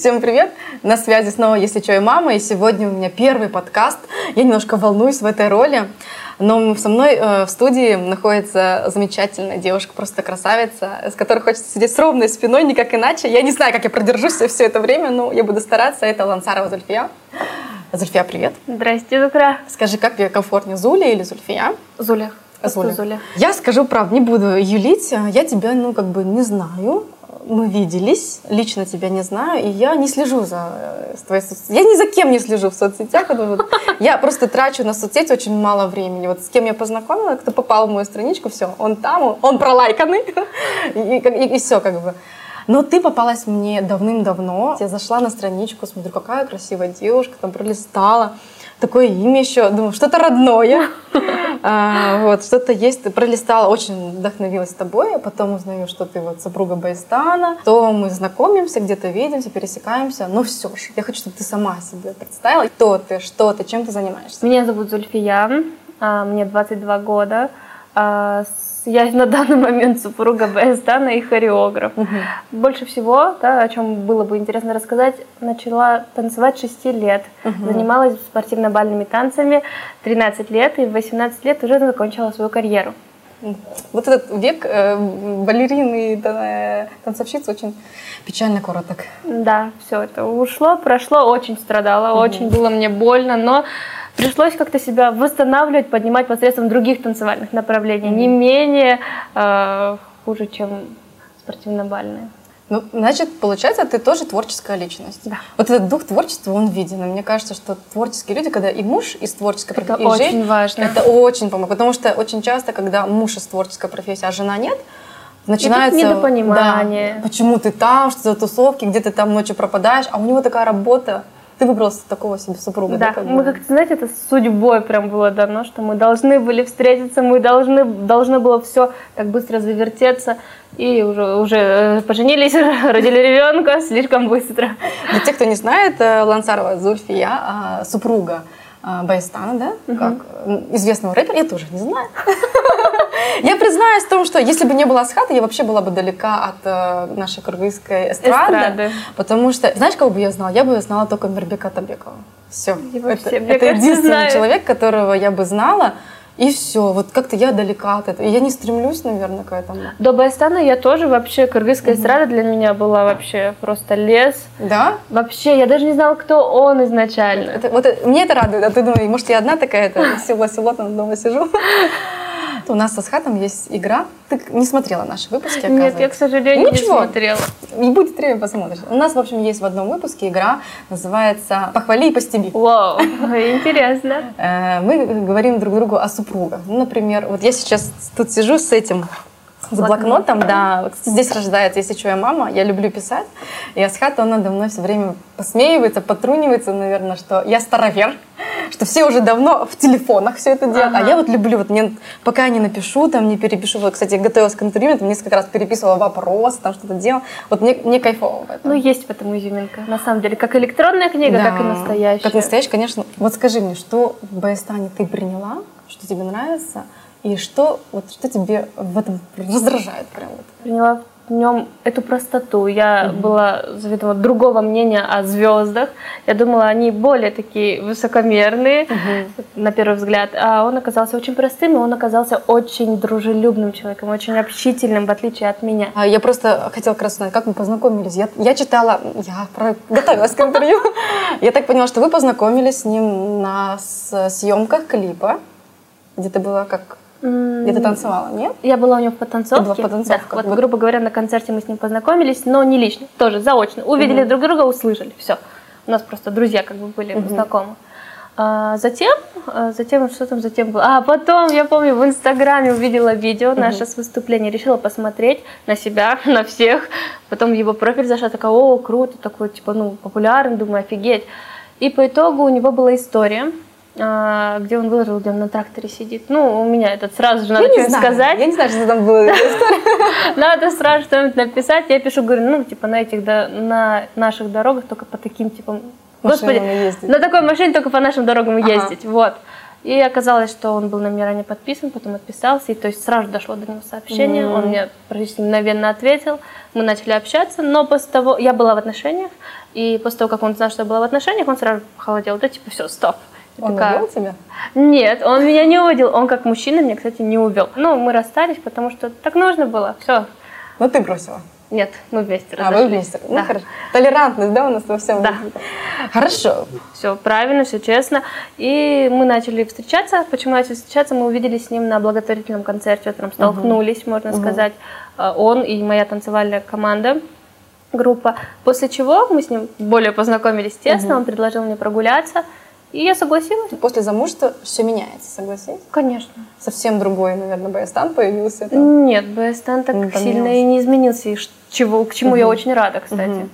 Всем привет! На связи снова «Если что» и мама, и сегодня у меня первый подкаст. Я немножко волнуюсь в этой роли, но со мной э, в студии находится замечательная девушка, просто красавица, с которой хочется сидеть с ровной спиной, никак иначе. Я не знаю, как я продержусь все это время, но я буду стараться. Это Лансарова Зульфия. Зульфия, привет. Здрасте, Зукра. Скажи, как тебе комфортнее, Зуля или Зульфия? Зуля. Зуля. Я скажу правду, не буду юлить. Я тебя, ну, как бы не знаю мы виделись, лично тебя не знаю, и я не слежу за э, твоей соцсетью. Я ни за кем не слежу в соцсетях. Я просто трачу на соцсети очень мало времени. Вот с кем я познакомила, кто попал в мою страничку, все, он там, он пролайканный, и, и, и все как бы. Но ты попалась мне давным-давно. Я зашла на страничку, смотрю, какая красивая девушка, там пролистала такое имя еще, думаю, что-то родное, а, вот, что-то есть, пролистала, очень вдохновилась тобой, а потом узнаю, что ты вот супруга Байстана, то мы знакомимся, где-то видимся, пересекаемся, но все же, я хочу, чтобы ты сама себе представила, кто ты, что ты, чем ты занимаешься. Меня зовут Зульфия, а, мне 22 года, а, я на данный момент супруга Бэстана и хореограф. Угу. Больше всего, да, о чем было бы интересно рассказать, начала танцевать 6 лет. Угу. Занималась спортивно-бальными танцами 13 лет и в 18 лет уже закончила свою карьеру. Вот этот век э, балерины и э, танцовщицы очень печально короток. Да, все это ушло, прошло, очень страдала, угу. очень было мне больно, но пришлось как-то себя восстанавливать, поднимать посредством других танцевальных направлений, mm-hmm. не менее э, хуже, чем спортивно-бальные. Ну, значит, получается, ты тоже творческая личность. Да. Вот этот дух творчества, он виден. И мне кажется, что творческие люди, когда и муж из творческой это профессии, очень жизнь, важно. Это очень помогает. Потому что очень часто, когда муж из творческой профессии, а жена нет, начинается недопонимание. Да, почему ты там, что за тусовки, где ты там ночью пропадаешь, а у него такая работа ты выбрал такого себе супруга, да? да как мы как-то, знаете, это судьбой прям было дано, что мы должны были встретиться, мы должны, должно было все так быстро завертеться, и уже, уже э, поженились, родили ребенка слишком быстро. Для тех, кто не знает, э, Лансарова Зульфия, а, супруга а, Байстана, да, угу. как известного рэпера, я тоже не знаю. Я признаюсь в том, что если бы не было Асхата, я вообще была бы далека от э, нашей кыргызской эстрады, эстрады. Потому что, знаешь, кого бы я знала? Я бы знала только Мирбека Табекова. Все. Это, это единственный человек, которого я бы знала. И все, вот как-то я далека от этого. я не стремлюсь, наверное, к этому. До Байстана я тоже вообще, кыргызская угу. эстрада для меня была вообще просто лес. Да? Вообще, я даже не знала, кто он изначально. Это, вот, мне это радует, а ты думаешь, может, я одна такая-то, село-село, там дома сижу. У нас со Схатом есть игра. Ты не смотрела наши выпуски, Нет, я, к сожалению, Ничего. не смотрела. Не будет время, посмотришь. У нас, в общем, есть в одном выпуске игра, называется «Похвали и постеби». Вау, интересно. Э, мы говорим друг другу о супругах. Ну, например, вот я сейчас тут сижу с этим с блокнотом, да. Здесь рождается, если что, я мама, я люблю писать. И Асхат, он надо мной все время посмеивается, потрунивается, наверное, что я старовер, что все уже давно в телефонах все это делают. Ага. А я вот люблю, вот мне, пока я не напишу, там, не перепишу. Вот, кстати, готовилась к интервью, там несколько раз переписывала вопросы, там что-то делала. Вот мне, мне кайфово в этом. Ну, есть в этом изюминка, на самом деле. Как электронная книга, да, как и настоящая. Как настоящая, конечно. Вот скажи мне, что в Баястане ты приняла, что тебе нравится, и что, вот, что тебе в этом раздражает прям? Вот? Приняла в нем эту простоту. Я mm-hmm. была заведомо другого мнения о звездах. Я думала, они более такие высокомерные, mm-hmm. на первый взгляд. А он оказался очень простым, и он оказался очень дружелюбным человеком, очень общительным, в отличие от меня. А я просто хотела как раз узнать, как мы познакомились. Я, я читала, я про... готовилась к интервью. Я так поняла, что вы познакомились с ним на съемках клипа. Где-то было как где ты танцевала, нет? Я была у него в потанцовке. В потанцовке. Да, вот, грубо говоря, на концерте мы с ним познакомились, но не лично, тоже заочно. Увидели угу. друг друга, услышали, все. У нас просто друзья как бы были угу. знакомы. А, затем, а, затем, что там затем было? А потом, я помню, в Инстаграме увидела видео наше с выступления, решила посмотреть на себя, на всех. Потом его профиль зашла, такая, о, круто, такой, типа, ну, популярный, думаю, офигеть. И по итогу у него была история, где он выложил, где он на тракторе сидит. Ну, у меня этот сразу же надо что-нибудь сказать. Я не знаю, что там было. Надо сразу что-нибудь написать. Я пишу, говорю, ну, типа, на этих, на наших дорогах только по таким, типа, Господи, на такой машине только по нашим дорогам ездить. Вот. И оказалось, что он был на меня ранее подписан, потом отписался, и то есть сразу дошло до него сообщение, Мгм. он мне практически мгновенно ответил, мы начали общаться, но после того, я была в отношениях, и после того, как он знал, что я была в отношениях, он сразу похолодел, да, типа, все, стоп. Он такая, увел тебя? Нет, он меня не увидел, он как мужчина меня, кстати, не увел. Ну, мы расстались, потому что так нужно было, все. Ну, ты бросила. Нет, мы вместе А, вы вместе. Ну, Да. хорошо. Толерантность, да, у нас во всем? Да. Хорошо. Все правильно, все честно. И мы начали встречаться. Почему начали встречаться? Мы увиделись с ним на благотворительном концерте, там столкнулись, можно сказать. А, Он и моя танцевальная команда, группа. После чего мы с ним более познакомились тесно, он предложил мне прогуляться, и я согласилась. После замужества все меняется, согласись? Конечно. Совсем другой, наверное, Баястан появился. там. Нет, БСТН так Не сильно и не изменился, и чего, к чему я очень рада, кстати. Мгм.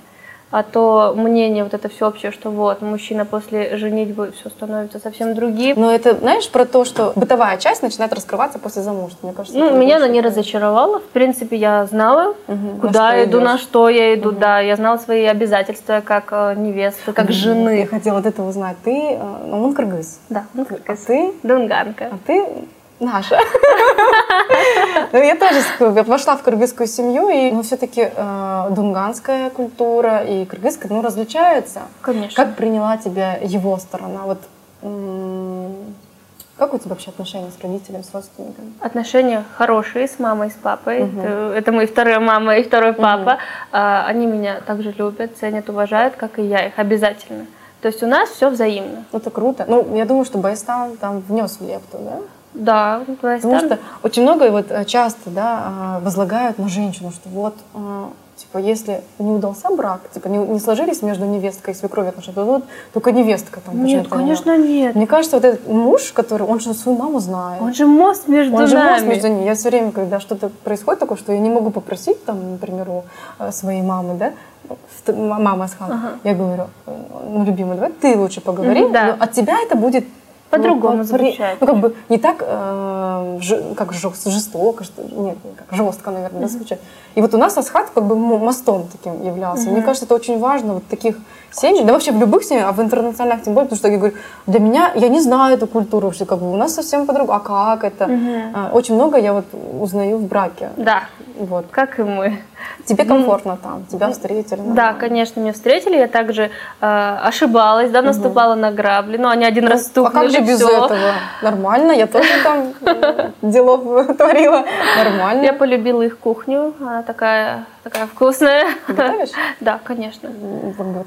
А то мнение вот это всеобщее, что вот мужчина после женитьбы все становится совсем другим. Но это, знаешь, про то, что бытовая часть начинает раскрываться после замужества. Мне кажется, Ну, меня она не разочаровала. В принципе, я знала, Мгм. куда что иду, идешь. на что я иду, да. Я знала свои обязательства как э, невесты, как Я жены. хотела вот это узнать. Ты, э, ну, он кыргыз. Да, ну, А ты, Дунганка. а ты наша. Ну, Я тоже вошла в кыргызскую семью, и ну, все-таки дунганская культура и кыргызская ну, различаются. Конечно. Как приняла тебя его сторона? Вот как у тебя вообще отношения с родителями, с родственниками? Отношения хорошие с мамой, с папой. Мгм. Это, это мои вторая мама и второй папа. А, они меня также любят, ценят, уважают, как и я их обязательно. То есть у нас все взаимно. Это круто. Ну, я думаю, что Байстан там внес в лепту, да? Да, Потому что очень много вот э, часто, да, а, возлагают на женщину, что вот, а, типа, если не удался брак, типа, не, не сложились между невесткой и свекровью отношения, то вот только невестка там Нет, конечно, нет. Мне кажется, вот этот муж, который, он же свою маму знает. Он же мост между Он же нами. мост между ними. Я все время, когда что-то происходит такое, что я не могу попросить, там, например, у э, своей мамы, да, мама с Ага. Я говорю, э, ну, любимый, давай ты лучше поговори, Мгм, да. от тебя это будет По-другому ну, звучать. Ну, как бы не так, э, как жест- жестоко, что нет, не как жестко, наверное, да, звучать. И вот у нас Асхат как бы мо- мостом таким являлся. Мне кажется, это очень важно, вот таких семей, да вообще в любых семьях, а в интернациональных тем более, потому что я говорю, для меня, я не знаю эту культуру, что как бы у нас совсем по-другому, а как это? А, Очень много я вот узнаю в браке. Да, Вот. как и мы. Тебе комфортно там, тебя встретили. Да, нормально. конечно, меня встретили. Я также э, ошибалась, да, наступала на грабли. Но они один раз А как стукнули, же без всё. этого? Нормально, я тоже там э, делов творила. Нормально. Я полюбила их кухню. Она такая, такая вкусная. Готовишь? Да, конечно.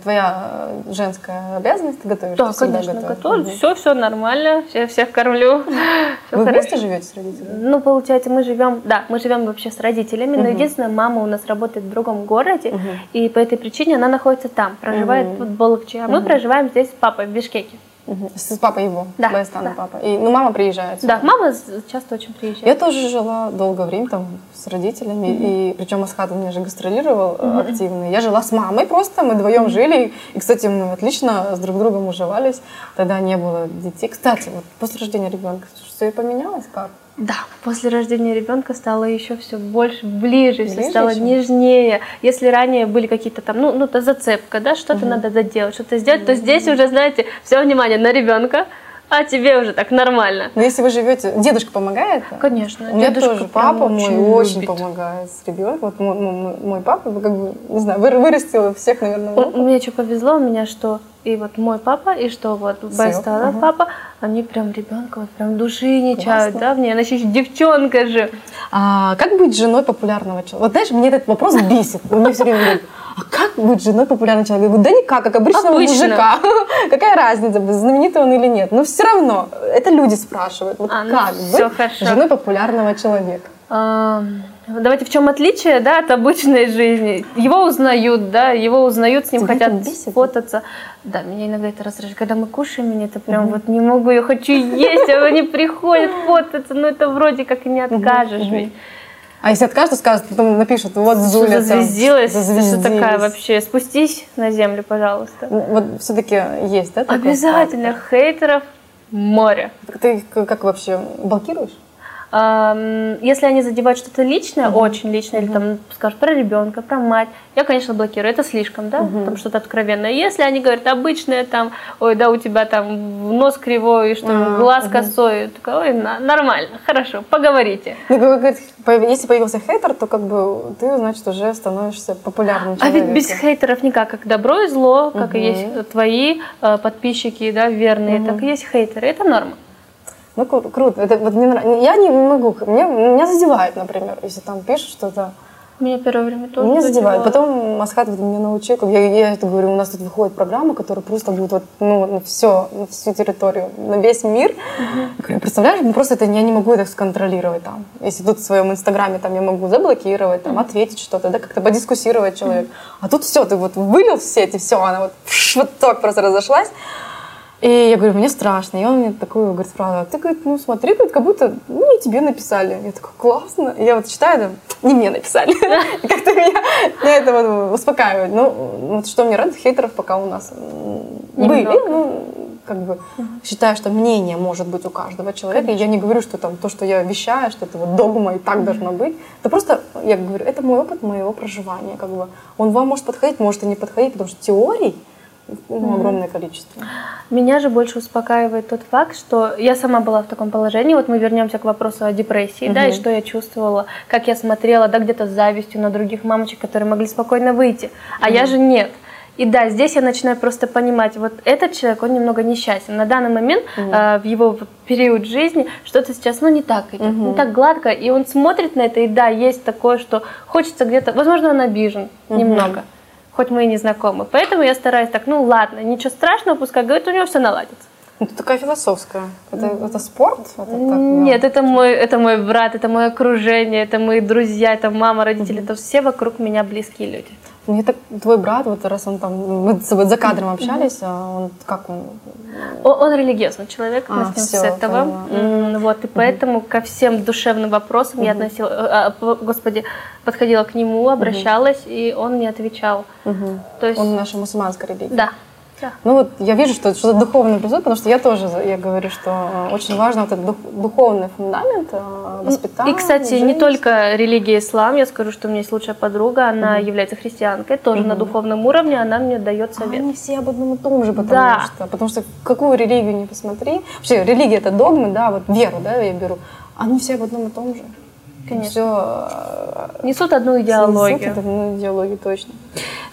Твоя э, женская обязанность, ты готовишь? Да, конечно, готовлю. Все, все нормально. Все, всех кормлю. Вы вместе живете с родителями? Ну, получается, мы живем, да, мы живем вообще с родителями, но единственное, мама у нас работает в другом городе, Мгм. и по этой причине она находится там, проживает Мгм. в Балыкче, а мы Мгм. проживаем здесь с папой в Бишкеке. Мгм. С папой его? Да, Баястана да. папа. И, ну, мама приезжает. Да, сюда. мама с- часто очень приезжает. Я тоже жила долгое время там с родителями, и причем Асхат у меня же гастролировал э, активно. Я жила с мамой просто, мы вдвоем жили, и, кстати, мы отлично с друг другом уживались. Тогда не было детей. Кстати, вот после рождения ребенка все и поменялось как? Да, после рождения ребенка стало еще все больше, ближе, все Ближе стало ещё? нежнее. Если ранее были какие-то там, ну, ну, то зацепка, да, что-то надо доделать, что-то сделать, то здесь уже, знаете, все внимание на ребенка, а тебе уже так нормально. Но если вы живете, дедушка помогает? Конечно. У меня дедушка тоже папа мой очень любит. помогает с ребенком. Вот мой, мой- мой папа, как бы, не знаю, вы- вырастил всех, наверное, у меня что повезло, у меня что и вот мой папа, и что вот Байстана ага. папа, они прям ребенка вот прям души не чают, да, мне, она еще девчонка же. А как быть женой популярного человека? Вот знаешь, мне этот вопрос бесит. Он мне все время говорит, а как быть женой популярного человека? Я говорю, да никак, как обычного Обычно. мужика. Какая разница, знаменитый он или нет? Но все равно, это люди спрашивают. Вот А, ну как всё быть хорошо. женой популярного человека? Давайте в чем отличие, да, от обычной жизни? Его узнают, да, его узнают, с ним Тебя хотят фотаться. Да, меня иногда это раздражает. Когда мы кушаем, меня это прям вот не могу, я хочу есть, а они приходят фотаться, но это вроде как и не откажешь ведь. А если откажут, скажут, потом напишут, вот Зуля там зазвездилась? Ты что такая зазвездилась. вообще? Спустись на землю, пожалуйста. Ну, Вот все-таки есть, да? Обязательно. Хейтеров море. Ты как вообще блокируешь? Если они задевают что-то личное, угу. очень личное, угу. или там скажут про ребенка, про мать, я, конечно, блокирую. Это слишком, да, угу. там что-то откровенное. Если они говорят обычное, там, ой, да, у тебя там нос кривой, что а, глаз угу. косой, такой, ой, нормально, хорошо, поговорите. Ну, если появился хейтер, то как бы ты, значит, уже становишься популярным человеком. А ведь без хейтеров никак, как добро и зло, как угу. и есть твои э, подписчики, да, верные, угу. так и есть хейтеры. Это норма. Ну, круто. Это, вот мне нравится. Я не могу, мне, меня задевает, например, если там пишут что-то. Меня первое время тоже Меня задевает. Потом Масхат вот меня научил, я, я это говорю, у нас тут выходит программа, которая просто будет вот, ну, на все, на всю территорию, на весь мир. Угу. Представляешь, ну, просто это я не могу это сконтролировать там. Если тут в своем инстаграме там я могу заблокировать, там, ответить что-то, да, как-то подискуссировать человек. А тут все, ты вот вылил в сеть, и все, она вот, вот так просто разошлась. И я говорю, мне страшно. И он мне такую говорит фразу, «А ты, говорит, ну смотри, говорит, как будто ну, не тебе написали. Я такая, классно. И я вот читаю, да, не мне написали. Как-то меня это вот успокаивает. Ну, вот что мне радует, хейтеров пока у нас были. Ну, как бы считаю, что мнение может быть у каждого человека. И я не говорю, что там то, что я вещаю, что это вот догма и так должно быть. Это просто, я говорю, это мой опыт моего проживания. Как бы он вам может подходить, может и не подходить, потому что теорий ну, огромное количество. Меня же больше успокаивает тот факт, что я сама была в таком положении. Вот мы вернемся к вопросу о депрессии, угу. да, и что я чувствовала, как я смотрела, да, где-то с завистью на других мамочек, которые могли спокойно выйти, а угу. я же нет. И да, здесь я начинаю просто понимать, вот этот человек, он немного несчастен. На данный момент угу. э, в его период жизни что-то сейчас, ну, не так идет, угу. не так гладко, и он смотрит на это, и да, есть такое, что хочется где-то, возможно, он обижен угу. немного хоть мы и не знакомы. Поэтому я стараюсь так, ну ладно, ничего страшного, пускай говорит, у него все наладится. Ну, ты такая философская. Это, это спорт? Это так, Нет, это мой, это мой брат, это мое окружение, это мои друзья, это мама, родители, mm-hmm. это все вокруг меня близкие люди. Мне так твой брат, вот раз он там, мы с тобой за кадром общались, а он как он? Он, он религиозный человек, а, мы с ним все, с этого. Mm-hmm. Вот, и поэтому ко всем душевным вопросам mm-hmm. я относила, а, господи, подходила к нему, обращалась, mm-hmm. и он мне отвечал. Mm-hmm. То есть... Он наша мусульманская религия. Да. Ну вот я вижу, что это что-то духовное присутствует, потому что я тоже, я говорю, что э, очень важно вот этот дух, духовный фундамент э, воспитания. И, кстати, жизнь. не только религия ислам, я скажу, что у меня есть лучшая подруга, она угу. является христианкой, тоже угу. на духовном уровне, она мне дает совет. А они все об одном и том же, потому да. что, потому что какую религию не посмотри, вообще религия это догмы, да, вот веру, да, я беру, они все об одном и том же. Конечно. Все э, несут одну идеологию. Несут одну идеологию, точно.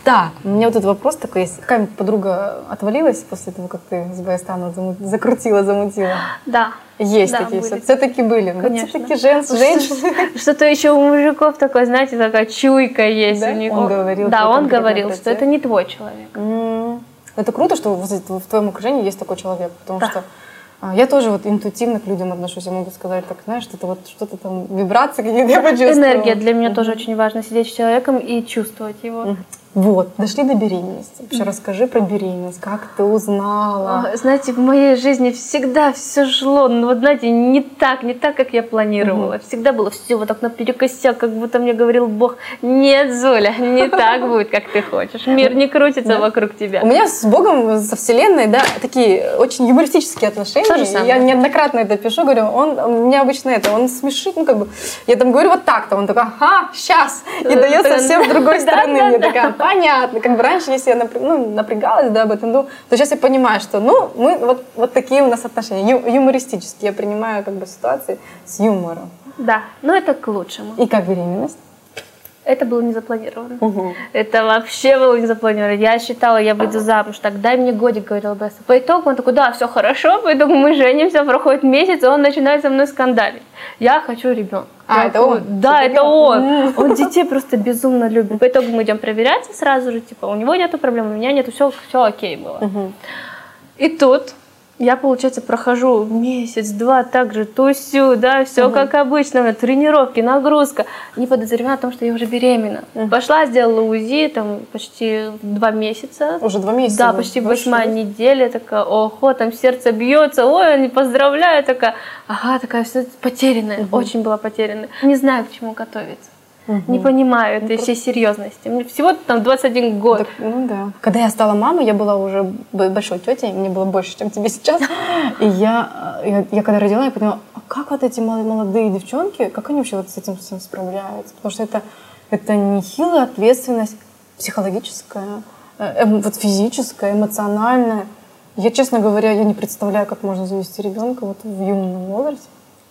Так, у меня вот этот вопрос такой есть. Какая-нибудь подруга отвалилась после того, как ты с Баястана закрутила, замутила? Да. Есть да, такие, все-таки были. Конечно. Все-таки женщины. женщины. Что-то еще у мужиков такое, знаете, такая чуйка есть да? у них. Он говорил. Да, он говорил, что это не твой человек. Mm. Это круто, что в твоем окружении есть такой человек, потому да. что я тоже вот интуитивно к людям отношусь. Я могу сказать, так, знаешь, что-то вот что-то там, вибрации какие-то я почувствовала. Энергия для меня mm-hmm. тоже очень важно. Сидеть с человеком и чувствовать его. Mm-hmm. Вот, дошли до беременности. Вообще расскажи про беременность, как ты узнала? Знаете, в моей жизни всегда все шло, ну вот знаете, не так, не так, как я планировала. Угу. Всегда было все вот так наперекосяк, как будто мне говорил Бог, нет, Золя, не так будет, как ты хочешь. Мир не крутится да. вокруг тебя. У меня с Богом, со Вселенной, да, такие очень юмористические отношения. То же самое. Я неоднократно это пишу, говорю, он, меня обычно это, он смешит, ну как бы, я там говорю вот так-то, он такой, ага, сейчас, и дает совсем с другой стороны. Мне такая, понятно. Как бы раньше, если я ну, напрягалась да, об этом, ну, то сейчас я понимаю, что ну, мы вот, вот такие у нас отношения, ю, юмористические. Я принимаю как бы ситуации с юмором. Да, но это к лучшему. И как беременность? Это было не запланировано. Угу. Это вообще было не запланировано. Я считала, я выйду замуж, так дай мне годик, говорил Бесса. По итогу он такой, да, все хорошо, по итогу мы женимся, проходит месяц, и он начинает со мной скандалить. Я хочу ребенка. А, я это он? Да, это он. Он детей просто безумно любит. По итогу мы идем проверяться сразу же, типа, у него нету проблем, у меня нету, все, все окей было. Угу. И тут я, получается, прохожу месяц-два так же, тусю, да, все угу. как обычно, тренировки, нагрузка, не подозревая о том, что я уже беременна. Угу. Пошла, сделала УЗИ, там, почти два месяца. Уже два месяца? Да, почти восьмая неделя, такая, ого, там сердце бьется, ой, они поздравляют, такая, ага, такая все потерянная, угу. очень была потерянная. Не знаю, к чему готовиться. Угу. Не понимаю этой ну, всей серьезности. Мне всего там 21 год. Так, ну да. Когда я стала мамой, я была уже большой тетей, мне было больше, чем тебе сейчас. И я, я, я когда родила, я поняла, как вот эти молодые девчонки, как они вообще вот с этим всем справляются? Потому что это, это нехилая ответственность психологическая, э, эм, вот физическая, эмоциональная. Я, честно говоря, я не представляю, как можно завести ребенка вот в юном возрасте.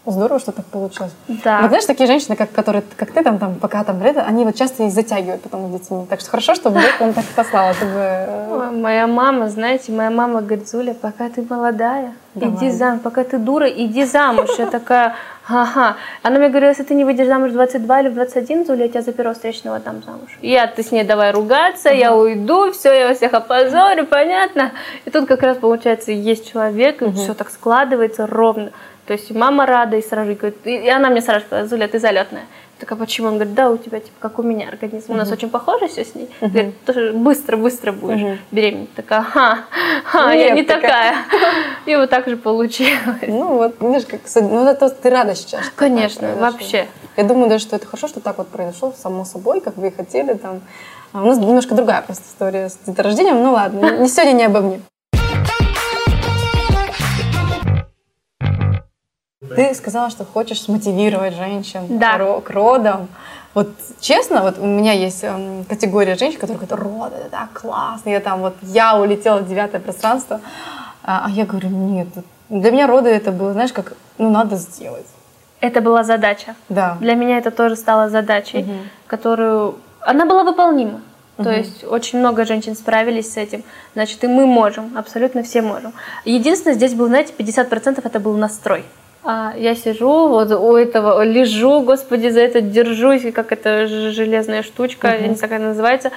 Здорово, что так получилось. Да. Вот знаешь, такие женщины, как, которые, как ты там, там, пока там, они вот часто и затягивают потом с детьми. Так что хорошо, что Бог он так послал, чтобы... э, Моя мама, знаете, моя мама говорит, Зуля, пока ты молодая, Давай. иди замуж, пока ты дура, иди замуж. Я такая, ага. Она мне говорила, если ты не выйдешь замуж в 22 или в 21, Зуля, я тебя за первого встречного отдам замуж. Я, ты с ней давай ругаться, я уйду, все, я всех опозорю, понятно? И тут как раз, получается, есть человек, и все так складывается ровно. То есть мама рада, и сразу говорит, и она мне сразу сказала, Зуля, ты залетная. Я такая, почему? Он говорит, да, у тебя типа как у меня организм. У нас очень похоже все с ней. Говорит, тоже быстро-быстро будешь Мгм. беременеть. Такая, ха, ха, я Нет, не такая. такая. И вот так же получилось. Ну вот, видишь, как... Ну это ты рада сейчас. Конечно, вообще. Я думаю даже, что это хорошо, что так вот произошло, само собой, как вы и хотели там. А у нас немножко другая просто история с деторождением. Ну ладно, не сегодня не обо мне. Ты сказала, что хочешь смотивировать женщин Да. к родам. Вот честно, вот у меня есть эм, категория женщин, которые говорят, роды, это так классно, я там вот, я улетела в девятое пространство, а, а я говорю, нет, для меня роды это было, знаешь, как, ну надо сделать. Это была задача. Да. Для меня это тоже стало задачей, которую... Она была выполнима. То есть очень много женщин справились с этим. Значит, и мы можем, абсолютно все можем. Единственное, здесь был, знаете, 50% это был настрой. А я сижу, вот у этого лежу, господи, за это держусь, как это ж- железная штучка, я не знаю, как она называется.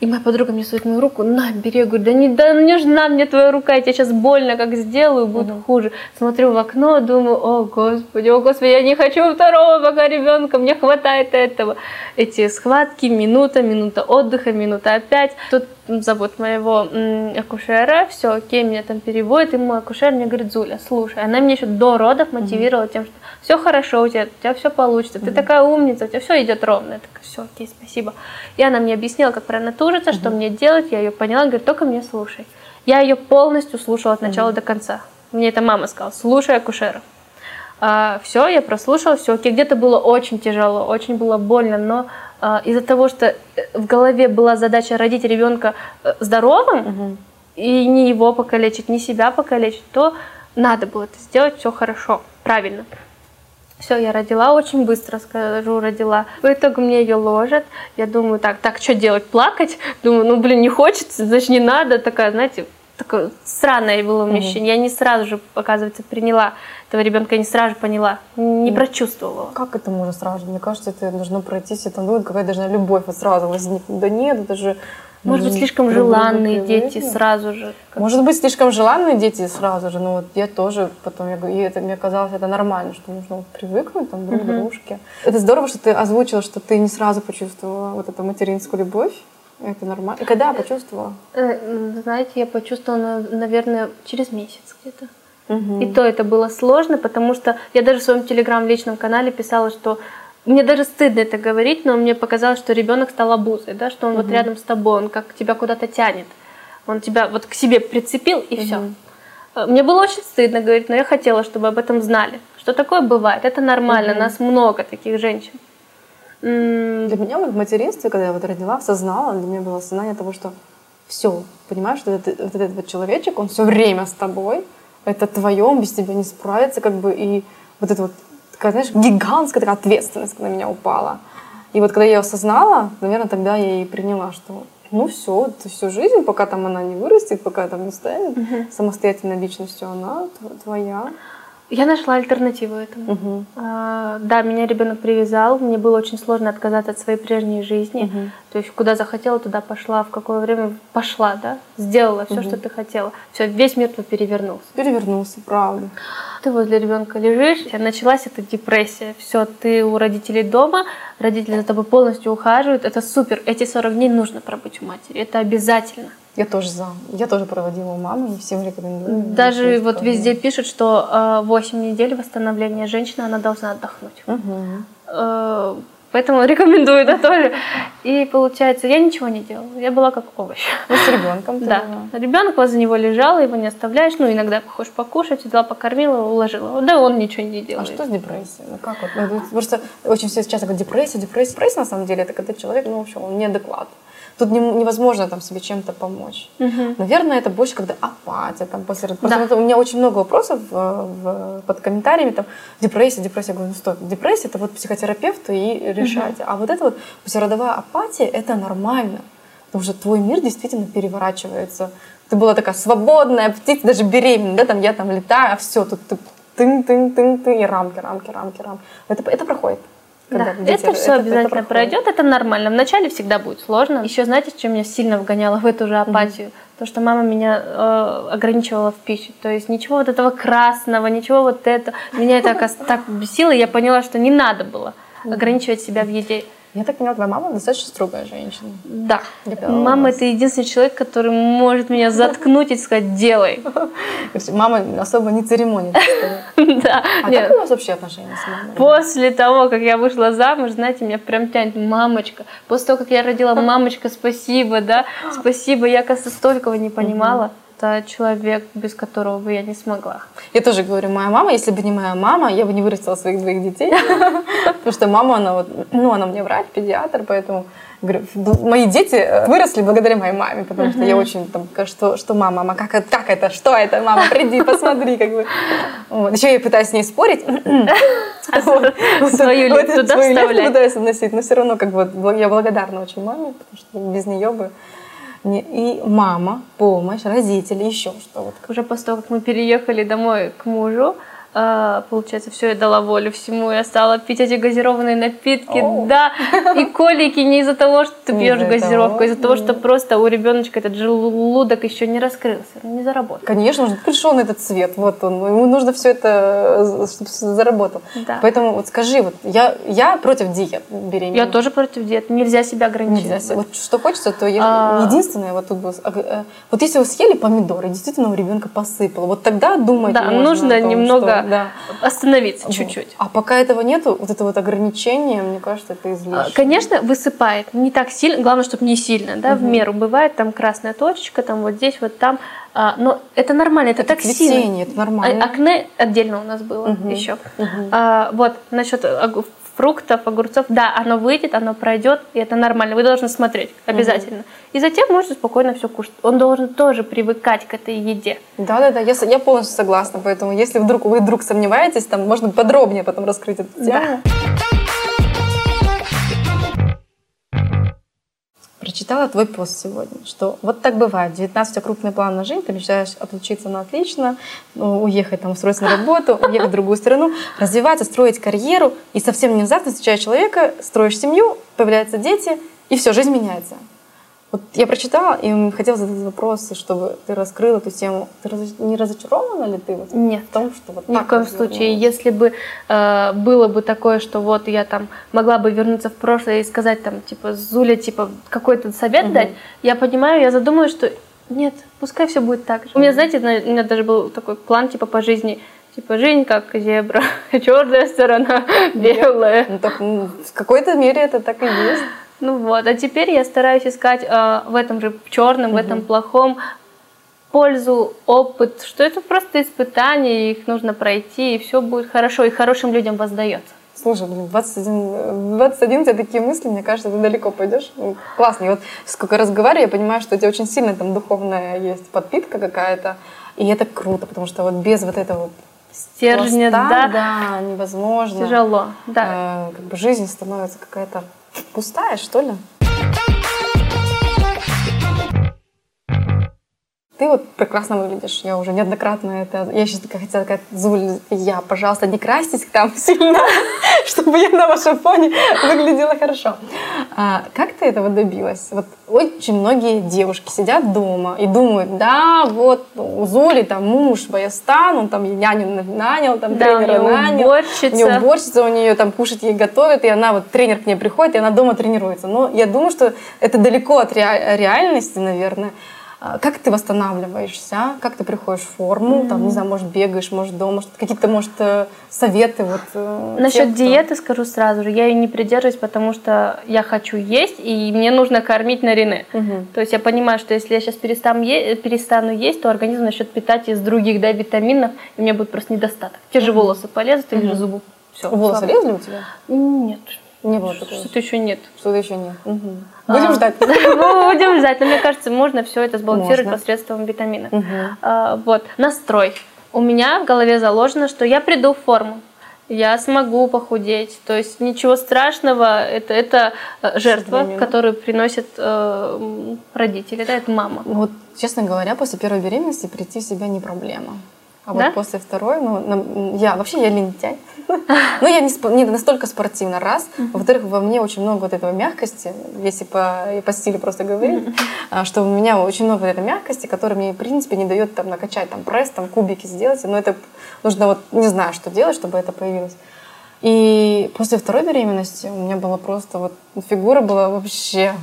И моя подруга мне сует мою руку, на, бери. Я говорю, да не да не нужна мне твоя рука, я тебе сейчас больно как сделаю, будет хуже. Смотрю в окно, думаю, о господи, о господи, я не хочу второго пока ребенка, мне хватает этого. Эти схватки, минута, минута отдыха, минута опять. Тут зовут моего акушера, все окей, меня там переводит, и мой акушер мне говорит, Зуля, слушай, она меня еще до родов мотивировала тем, что все хорошо у тебя, у тебя все получится, ты такая умница, у тебя все идет ровно. Я такая, все окей, спасибо. И она мне объяснила, как правильно тужиться, что мне делать, я ее поняла, говорит, только меня слушай. Я ее полностью слушала от начала до конца. Мне это мама сказала, слушай акушера. Все, я прослушала, все окей. Где-то было очень тяжело, очень было больно, но а, из-за того, что э, в голове была задача родить ребенка э, здоровым, и не его покалечить, не себя покалечить, то надо было это сделать все хорошо, правильно. Все, я родила очень быстро, скажу, родила. В итоге мне ее ложат. Я думаю, так, так, что делать, плакать? Думаю, ну, блин, не хочется, значит, не надо. Такая, знаете, такое странное было умещение. Я не сразу же, оказывается, приняла этого ребенка, я не сразу же поняла, не прочувствовала. Как это можно сразу? Мне кажется, это должно пройтись, это ну, какая должна любовь вот сразу возникнуть. Да нет, это же... Может быть, слишком желанные дети сразу же. Может быть, слишком желанные дети сразу же, но вот я тоже потом, я говорю, и это мне казалось, это нормально, что нужно вот привыкнуть там, друг к дружке. Это здорово, что ты озвучила, что ты не сразу почувствовала вот эту материнскую любовь. Это нормально. И когда почувствовала? Э, Знаете, я почувствовала, на- наверное, через месяц где-то. И то это было сложно, потому что я даже в своем телеграм личном канале писала, что мне даже стыдно это говорить, но мне показалось, что ребенок стал обузой, да, что он вот рядом с тобой, он как тебя куда-то тянет. Он тебя вот к себе прицепил и все. Мне было очень стыдно говорить, но я хотела, чтобы об этом знали. Что такое бывает, это нормально, нас много таких женщин. Для меня вот в материнстве, когда я вот родила, осознала, для меня было осознание того, что все, понимаешь, что этот, вот этот вот человечек, он все время с тобой, это твое, он без тебя не справится, как бы, и вот это вот, такая, знаешь, гигантская такая ответственность на меня упала. И вот когда я ее осознала, наверное, тогда я и приняла, что ну все, это всю жизнь, пока там она не вырастет, пока там не станет самостоятельной личностью, она тв- твоя. Я нашла альтернативу этому. Мгм. А, Да, меня ребенок привязал, мне было очень сложно отказаться от своей прежней жизни. То есть куда захотела, туда пошла, в какое время пошла, да, сделала все, что ты хотела. Все, весь мир тут перевернулся. Перевернулся, правда. Ты возле ребенка лежишь, началась эта депрессия. Все, ты у родителей дома, родители за тобой полностью ухаживают. Это супер. Эти 40 дней нужно пробыть у матери. Это обязательно. Я тоже за. Я тоже проводила у мамы и всем рекомендую. Даже вот здорово. везде пишут, что э, 8 недель восстановления женщины, она должна отдохнуть. Э, Поэтому рекомендую это тоже. И получается, я ничего не делала. Я была как овощ. Ну, с ребенком. Да. Ребенок возле него лежал, его не оставляешь. Ну, иногда хочешь покушать, взяла, покормила, уложила. Да он ничего не делает. А что с депрессией? Ну, как вот? Ну, потому что очень все часто говорят, депрессия, депрессия. Депрессия, на самом деле, это когда человек, ну, в общем, он неадекват. Тут невозможно там себе чем-то помочь. Угу. Наверное, это больше когда апатия там после да. у меня очень много вопросов в, в, под комментариями там депрессия, депрессия. Я говорю, ну стоп, депрессия это вот психотерапевту и решать. Угу. А вот это вот послеродовая апатия это нормально, потому что твой мир действительно переворачивается. Ты была такая свободная птица, даже беременная, да, там я там летаю, а все, тут ты тын-тын-тын-тын, и рамки, рамки, рамки, рамки. Это, это проходит. Да, это все это, обязательно это пройдет, это нормально. Вначале всегда будет сложно. Еще знаете, что меня сильно вгоняло в эту же апатию? mm То, что мама меня э, ограничивала в пище. То есть ничего вот этого красного, ничего вот этого. Меня это так бесило, и я поняла, что не надо было ограничивать себя в еде. Я так поняла, твоя мама достаточно строгая женщина. Да. Мама это единственный человек, который может меня заткнуть и сказать «делай». Мама особо не церемонит. Да. А как у вас вообще отношения с мамой? После того, как я вышла замуж, знаете, меня прям тянет «мамочка». После того, как я родила «мамочка, спасибо», да, «спасибо», я, кажется, столького не понимала это человек, без которого бы я не смогла. Я тоже говорю, моя мама, если бы не моя мама, я бы не вырастила своих двоих детей. Потому что мама, она вот, ну, она мне врач, педиатр, поэтому говорю, мои дети э, выросли благодаря моей маме, потому что я очень там, что, что мама, мама, как, как это, что это, мама, приди, посмотри, как бы. Вот. Еще я пытаюсь с ней спорить. Свою лепту, да, вставлять? пытаюсь носить, но все равно как бы я благодарна очень маме, потому что без нее бы и мама, помощь, родители, еще что. Вот. Уже после того, как мы переехали домой к мужу, получается, все, я дала волю всему, я стала пить эти газированные напитки, О. да, и колики не из-за того, что ты пьешь газировку, а из-за того, что просто у ребеночка этот желудок еще не раскрылся, не заработал. Конечно, он пришел на этот цвет, вот он, ему нужно все это, чтобы заработал. Да. Поэтому вот скажи, вот я, я против диет беременной. Я тоже против диет, нельзя себя ограничивать. Нельзя. Вот что хочется, то я, а... единственное, вот тут э, вот если вы съели помидоры, действительно у ребенка посыпало, вот тогда думать Да, нужно том, немного да. остановиться чуть-чуть. А пока этого нету, вот это вот ограничение, мне кажется, это излишне. А, конечно, высыпает. Не так сильно, главное, чтобы не сильно, да, угу. в меру. Бывает там красная точечка, там вот здесь, вот там. А, но это нормально, это, это так сильно. это нормально. А, акне отдельно у нас было угу. еще. Угу. А, вот, насчет фруктов, огурцов, да, оно выйдет, оно пройдет, и это нормально. Вы должны смотреть обязательно. Угу. И затем можете спокойно все кушать. Он должен тоже привыкать к этой еде. Да, да, да, я, я полностью согласна. Поэтому, если вдруг вы вдруг сомневаетесь, там можно подробнее потом раскрыть эту тему. Да. Прочитала твой пост сегодня, что вот так бывает. 19 у крупный план на жизнь, ты мечтаешь отлучиться на отлично, ну, уехать там, устроиться на работу, уехать в другую страну, развиваться, строить карьеру, и совсем внезапно встречаешь человека, строишь семью, появляются дети, и все, жизнь меняется. Вот я прочитала, и хотела задать вопрос, чтобы ты раскрыла эту тему. Ты не разочарована ли ты вот Нет. в том, что вот Ни в коем случае. Если бы э, было бы такое, что вот я там могла бы вернуться в прошлое и сказать там, типа, Зуля, типа, какой-то совет угу. дать, я понимаю, я задумаюсь, что нет, пускай все будет так же. У меня, знаете, у меня даже был такой план, типа, по жизни, Типа жизнь как зебра, черная сторона, белая. Ну, так, ну, в какой-то мере это так и есть. Ну вот, а теперь я стараюсь искать э, в этом же черном, угу. в этом плохом пользу, опыт, что это просто испытания, их нужно пройти, и все будет хорошо, и хорошим людям воздается. Слушай, блин, 21, 21 у тебя такие мысли, мне кажется, ты далеко пойдешь. Ну, классно. И вот сколько разговариваю, я понимаю, что у тебя очень сильно там духовная есть подпитка какая-то, и это круто, потому что вот без вот этого стержня, да, да, невозможно. Тяжело, да. Э, как бы жизнь становится какая-то Пустая, что ли? Ты вот прекрасно выглядишь. Я уже неоднократно это... Я сейчас такая хотела сказать, Зуль, я, пожалуйста, не красьтесь там сильно, чтобы я на вашем фоне выглядела хорошо. А, как ты этого добилась? Вот очень многие девушки сидят дома и думают, да, вот у Зули там муж Баястан, он там няню нанял, там да, тренера нанял. уборщица. Не уборщица, у нее там кушать ей готовят, и она вот тренер к ней приходит, и она дома тренируется. Но я думаю, что это далеко от реальности, наверное. А, Как ты восстанавливаешься? Как ты приходишь в форму? Там, не знаю, может, бегаешь, может, дома, может, какие-то, может, э, советы вот э, Насчет тем, кто- диеты скажу сразу же, я ее не придерживаюсь, потому что я хочу есть, и мне нужно кормить на Рене. Мгм. То есть я понимаю, что если я сейчас перестану, е- перестану есть, то организм начнет питать из других да, витаминов, и у меня будет просто недостаток. Те же волосы полезут, или же зубы. Все. Волосы лезли у тебя? Нет, Не было такого. что-то еще нет. Что-то еще нет. Мгм. Будем А, ждать. Ну, Будем ждать. Но мне кажется, можно все это сбалансировать посредством витаминов. А, Вот, настрой. У меня в голове заложено, что я приду в форму. Я смогу похудеть. То есть ничего страшного. Это, это э, жертва, которую приносят э, родители. Да, это мама. Вот, честно говоря, после первой беременности прийти в себя не проблема. А Да? вот после второй, ну, я вообще я лентяй. Ну, я не, не настолько спортивна, раз. Во-вторых, во мне очень много вот этого мягкости, если по, по стилю просто говорить, а, что у меня очень много вот этой мягкости, которая мне, в принципе, не дает там накачать там пресс, там кубики сделать. Но это нужно вот, не знаю, что делать, чтобы это появилось. И после второй беременности у меня была просто вот фигура была вообще,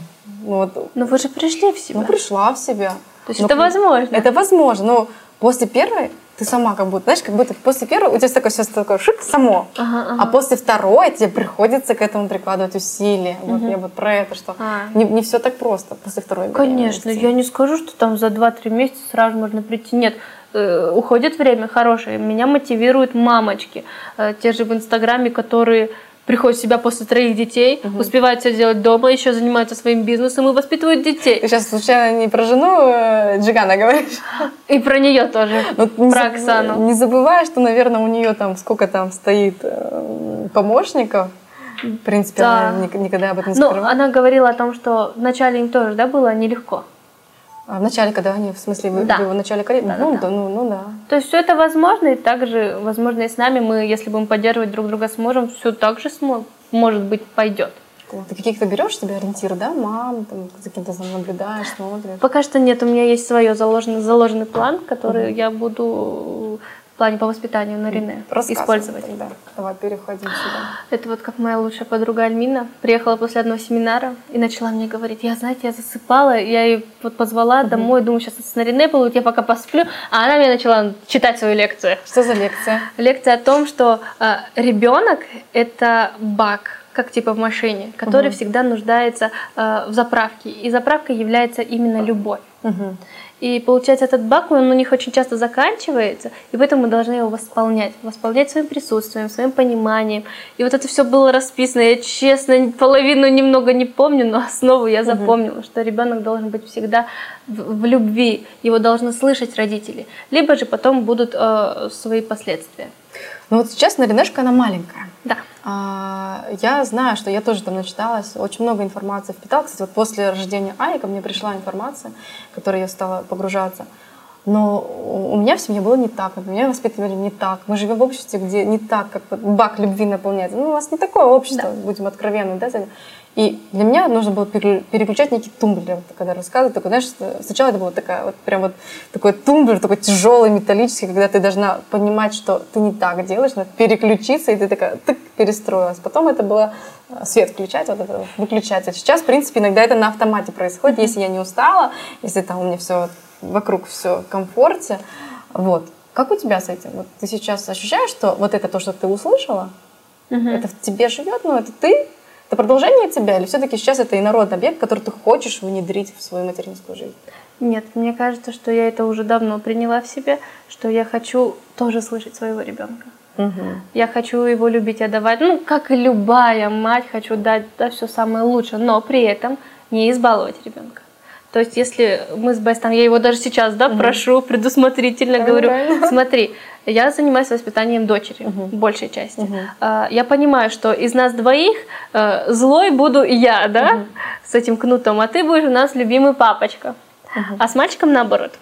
ну, вот, Но вы же пришли в себя. ну, пришла в себя. То есть Ну, это возможно. Это возможно, но после первой ты сама как будто, знаешь, как будто после первой у тебя такое все такое шик само, Ага, ага. а после второй тебе приходится к этому прикладывать усилия. Вот я вот про это, что А. не, не все так просто после второй Конечно, я не скажу, что там за 2-3 месяца сразу можно прийти. Нет, э, уходит время хорошее. Меня мотивируют мамочки, э, те же в Инстаграме, которые приходят в себя после троих детей, успевают все делать дома, еще занимаются своим бизнесом и воспитывают детей. Ты сейчас случайно не про жену э, Джигана говоришь? И про нее тоже, Вот не про заб- Оксану. Не забывай, что, наверное, у нее там сколько там стоит э, помощников. В принципе, Да. она ник- никогда об этом не Ну, скрывала. она говорила о том, что вначале им тоже, да, было нелегко. А в начале, когда они, в смысле, вы, Да. в начале карьеры? Да, ну, да, да, ну, ну да. То есть все это возможно, и также возможно и с нами. Мы, если будем поддерживать друг друга сможем, все так же смо- может быть пойдет. Ты каких-то берешь себе ориентиры, да? Мам, там, за кем-то наблюдаешь, смотришь. Пока что нет, у меня есть свой заложенный, заложенный план, который я буду в плане по воспитанию на Рене использовать. тогда. Давай переходим сюда. Это вот как моя лучшая подруга Альмина приехала после одного семинара и начала мне говорить, я, знаете, я засыпала, я ее вот позвала домой, думаю, сейчас на Рене будет, я пока посплю, а она мне начала читать свою лекцию. Что за лекция? Лекция о том, что ребенок это баг, как типа в машине, который всегда нуждается э, в заправке. И заправкой является именно любовь. Мгм. И получается, этот баг, он у них очень часто заканчивается, и поэтому мы должны его восполнять. Восполнять своим присутствием, своим пониманием. И вот это все было расписано. Я, честно, половину немного не помню, но основу я запомнила, что ребенок должен быть всегда в, в любви. Его должны слышать родители. Либо же потом будут э, свои последствия. Ну вот сейчас Наринешка, она маленькая. Да. А, Я знаю, что я тоже там начиталась, очень много информации впитала. Кстати, вот после рождения ко мне пришла информация, в которой я стала погружаться. Но у меня в семье было не так, меня воспитывали не так. Мы живем в обществе, где не так, как бак любви наполняется. Ну, у нас не такое общество, будем откровенны, да, Таня? И для меня нужно было пере- переключать некий тумблер, когда рассказывают, такой, знаешь, сначала это была такая вот прям вот такой тумблер, такой тяжелый, металлический, когда ты должна понимать, что ты не так делаешь, надо переключиться, и ты такая тык, перестроилась. Потом это было э, свет включать, вот это выключать. А сейчас, в принципе, иногда это на автомате происходит, если я не устала, если там у меня все вокруг все в комфорте. Вот. Как у тебя с этим? Вот ты сейчас ощущаешь, что вот это то, что ты услышала, это в тебе живет, но это ты, это продолжение тебя, или все-таки сейчас это инородный объект, который ты хочешь внедрить в свою материнскую жизнь? Нет, мне кажется, что я это уже давно приняла в себе, что я хочу тоже слышать своего ребенка. Я хочу его любить и отдавать. Ну, как и любая мать, хочу дать да, все самое лучшее, но при этом не избаловать ребенка. То есть, если мы с Бестом, я его даже сейчас, да, прошу, предусмотрительно говорю, Правильно. смотри, я занимаюсь воспитанием дочери, большей части. А, Я понимаю, что из нас двоих э, злой буду я, да, с этим кнутом, а ты будешь у нас любимый папочка. А с мальчиком наоборот.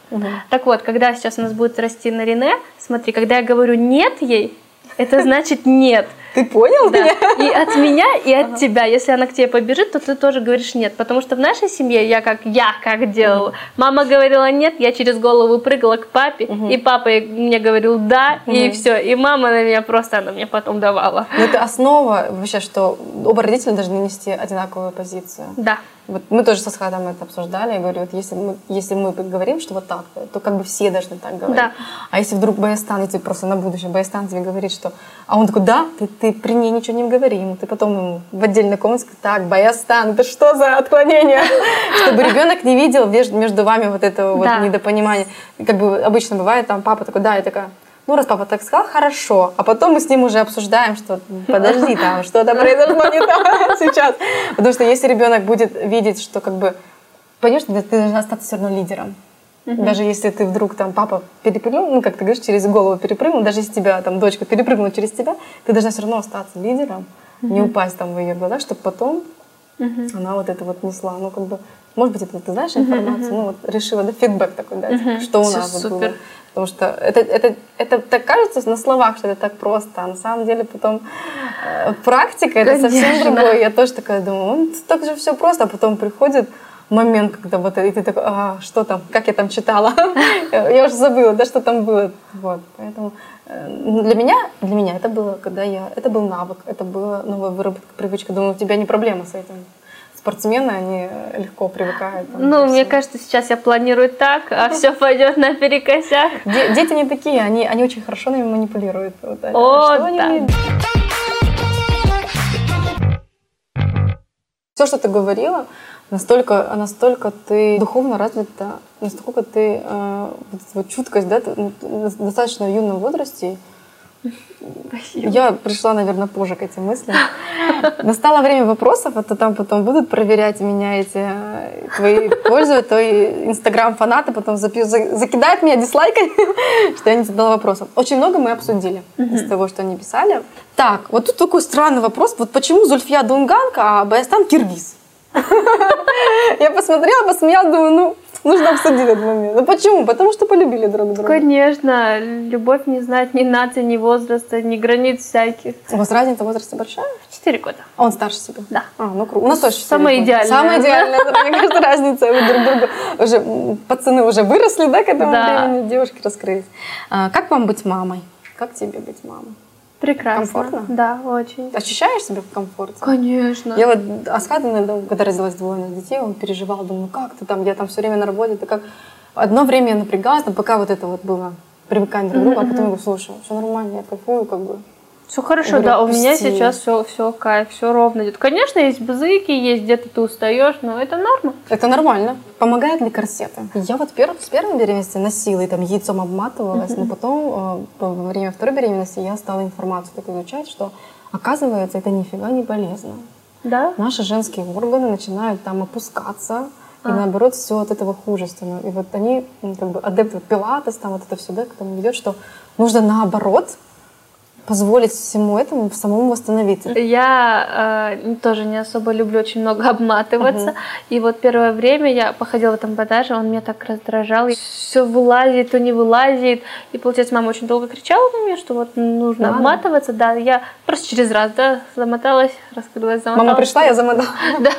Так вот, когда сейчас у нас будет расти на Рене, смотри, когда я говорю нет ей, это значит нет. Ты понял Да. меня? И от меня, и от тебя. Если она к тебе побежит, то ты тоже говоришь нет. Потому что в нашей семье я как я как делала. Мама говорила нет, я через голову прыгала к папе, и папа мне говорил да, и все. И мама на меня просто, она мне потом давала. Но это основа вообще, что оба родителя должны нести одинаковую позицию. Да. Вот мы тоже со Схадом это обсуждали. Я говорю, вот если мы, если мы говорим, что вот так, то как бы все должны так говорить. Да. А если вдруг Баястан, тебе просто на будущее, Баястан тебе говорит, что... А он такой, да, ты, ты при ней ничего не говори ему. Ты потом ему в отдельной комнате скажешь, так, Баястан, это что за отклонение? Чтобы ребенок не видел между вами вот этого вот недопонимания. Как бы обычно бывает, там папа такой, да, я такая, ну, раз папа так сказал, хорошо. А потом мы с ним уже обсуждаем, что подожди, там что-то произошло не так сейчас. Потому что если ребенок будет видеть, что как бы, понимаешь, ты должна остаться все равно лидером. Даже если ты вдруг там папа перепрыгнул, ну, как ты говоришь, через голову перепрыгнул, даже если тебя там дочка перепрыгнула через тебя, ты должна все равно остаться лидером, не упасть там в ее глаза, чтобы потом она вот это вот несла. Ну, как бы, может быть, это ты знаешь информацию, ну, вот решила, да, фидбэк такой дать, что у нас вот было. Потому что это, это, это так кажется на словах, что это так просто, а на самом деле потом э, практика это совсем Конечно. другое. Я тоже такая думаю, ну, так же все просто, а потом приходит момент, когда вот и ты такой, а, что там, как я там читала, я уже забыла, да, что там было, вот, поэтому э, для меня, для меня это было, когда я, это был навык, это была новая выработка, привычка, думаю, у тебя не проблема с этим. Спортсмены, они э, легко привыкают. там, Ну, мне кажется, сейчас я планирую так, а все пойдет наперекосяк. Де- Дети не такие, они, они очень хорошо нами манипулируют. Вот, а О, что они да. умеют? Все, что ты говорила, настолько, настолько ты духовно развита, настолько ты э, вот вот чуткость, да, ты, ну, ты в достаточно юном возрасте. Я пришла, наверное, позже к этим мыслям. Настало время вопросов, это там потом будут проверять меня эти э, твои пользователи, твои инстаграм-фанаты, потом запи- за- закидают меня дизлайками, что я не задала вопросов. Очень много мы обсудили из того, что они писали. Так, вот тут такой странный вопрос. Вот почему Зульфия Дунганка, а Баястан киргиз? Я посмотрела, посмеялась, думаю, ну, нужно обсудить этот момент. Ну почему? Потому что полюбили друг друга. Конечно, любовь не знает ни нации, ни возраста, ни границ всяких. У вас разница в возрасте большая? Четыре года. А он старше себя? Да. А, ну круто. У нас тоже Самое идеальное. Самое идеальное. Мне кажется, разница. Вы друг другу уже пацаны уже выросли, да, к этому Да. времени девушки раскрылись. А, как вам быть мамой? Как тебе быть мамой? Прекрасно. Комфортно? Да, очень. Ощущаешь себя в комфорте? Конечно. Я вот Асхат иногда, когда родилась двое детей, он переживал, думаю, ну как ты там, я там все время на работе, ты как... Одно время я напрягалась, но пока вот это вот было привыкание друг к другу, а потом я говорю, слушай, все нормально, я кайфую, как бы. Все хорошо, да. У меня сейчас все, все кайф, все ровно идет. Конечно, есть бзыки, есть где-то ты устаешь, но это норма. Это нормально. Помогают ли корсеты? Я вот перв- с первой беременности носила и там яйцом обматывалась, но потом э, во время второй беременности я стала информацию так изучать, что оказывается это нифига не полезно. Да? Наши женские органы начинают там опускаться, и А. наоборот все от этого хуже становится. И вот они, как бы адепты пилатес, там вот это все, да, к этому ведет, что нужно наоборот позволить всему этому самому восстановиться. Я э, тоже не особо люблю очень много обматываться. И вот первое время я походила в этом подаже, он меня так раздражал. Все вылазит, то не вылазит. И получается, мама очень долго кричала на меня, что вот нужно Надо. обматываться. Да, я просто через раз, да, замоталась, раскрылась, замоталась. Мама пришла, я замотала. Да.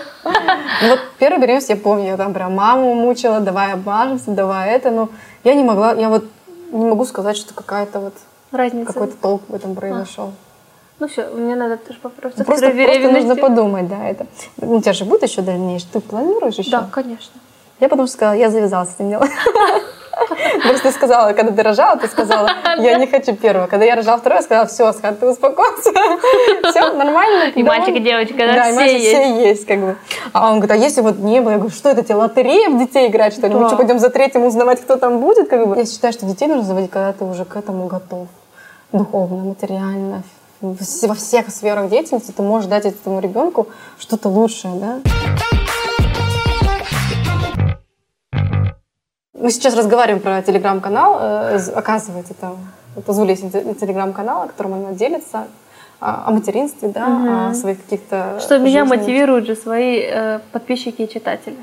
Ну вот первую беременность я помню, я там прям маму мучила, давай обмажемся, давай это, но я не могла, я вот не могу сказать, что какая-то вот Разница. какой-то толк в этом произошел. Ну все, мне надо тоже попробовать. Со Просто, просто нужно подумать, да, это. У тебя же будет еще дальнейшее, ты планируешь еще? Да, конечно. Я потому что сказала, я завязала с этим делом. Просто ты сказала, когда ты рожала, ты сказала, я не хочу первого. Когда я рожала второе, я сказала, все, Асхат, ты успокойся. Все, нормально. И давай». мальчик, и девочка, да, все есть. все есть, как бы. А он говорит, а если вот не было? Я говорю, что это, тебе лотерея в детей играть, что ли? Мы что, пойдем за третьим узнавать, кто там будет? Как бы? Я считаю, что детей нужно заводить, когда ты уже к этому готов. Духовно, материально, во всех сферах деятельности ты можешь дать этому ребенку что-то лучшее, да? Мы сейчас разговариваем про телеграм-канал. э, Оказывается, это позволили телеграм-канал, о котором она делится, а, о материнстве, да, Мгм. о своих каких-то... Что меня мотивируют же свои э, подписчики и читатели.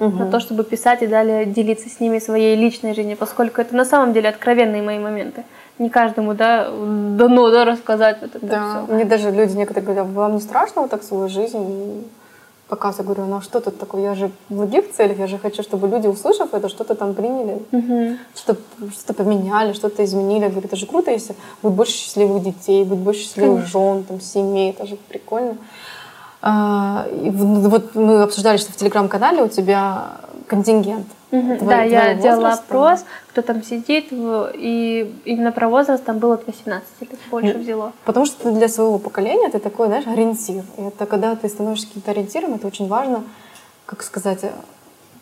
Мгм. На то, чтобы писать и далее делиться с ними своей личной жизнью, поскольку это на самом деле откровенные мои моменты. Не каждому, да, дано, да, рассказать вот это Да, все. мне даже люди некоторые говорят, вам не страшно вот так свою жизнь показывать? Я говорю, ну а что тут такое? Я же в других целях, я же хочу, чтобы люди, услышав это, что-то там приняли, что-то что поменяли, что-то изменили. Я говорю, это же круто, если будет больше счастливых детей, будет больше счастливых жен, там, семей, это же прикольно. А, и вот мы обсуждали, что в телеграм-канале у тебя контингент. Твоего- Да, я делала опрос, кто там сидит, в- и именно про возраст там было от 18 лет больше взяло. Потому что для своего поколения ты такой, знаешь, ориентир. И это когда ты становишься каким-то ориентиром, это очень важно, как сказать,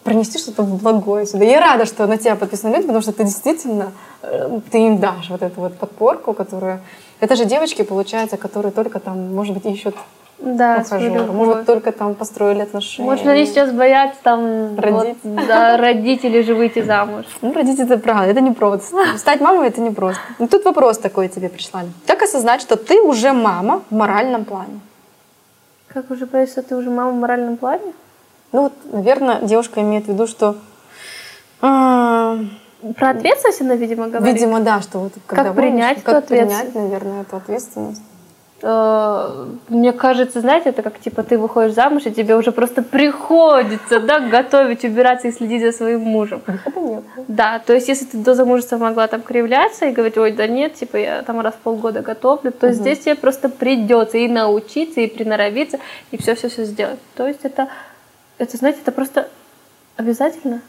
пронести что-то благое сюда. Я рада, что на тебя подписаны люди, потому что ты действительно, э, ты им дашь вот эту вот подпорку, которую... Это же девочки, получается, которые только там, может быть, ищут Да, ухажера, любовь. может, только там построили отношения. Может, они сейчас боятся там Родить. вот, да, родить или же выйти замуж. Ну, родить это правда, это не просто. Стать мамой это не просто. Ну, тут вопрос такой тебе пришла. Как осознать, что ты уже мама в моральном плане? Как уже понимаешь, что ты уже мама в моральном плане? Ну вот, наверное, девушка имеет в виду, что, а, Про ответственность она, видимо, говорит. видимо, да, что вот когда принять как эту принять, ответственность? наверное, эту ответственность. Э, Мне кажется, знаете, это как типа ты выходишь замуж, и тебе уже просто приходится, да, готовить, убираться и следить за своим мужем. Выхода нет. Да, то есть если ты до замужества могла там кривляться и говорить, ой, да нет, типа я там раз в полгода готовлю, то здесь тебе просто придется и научиться, и приноровиться, и все-все-все сделать. То есть это, это, знаете, это просто обязательно.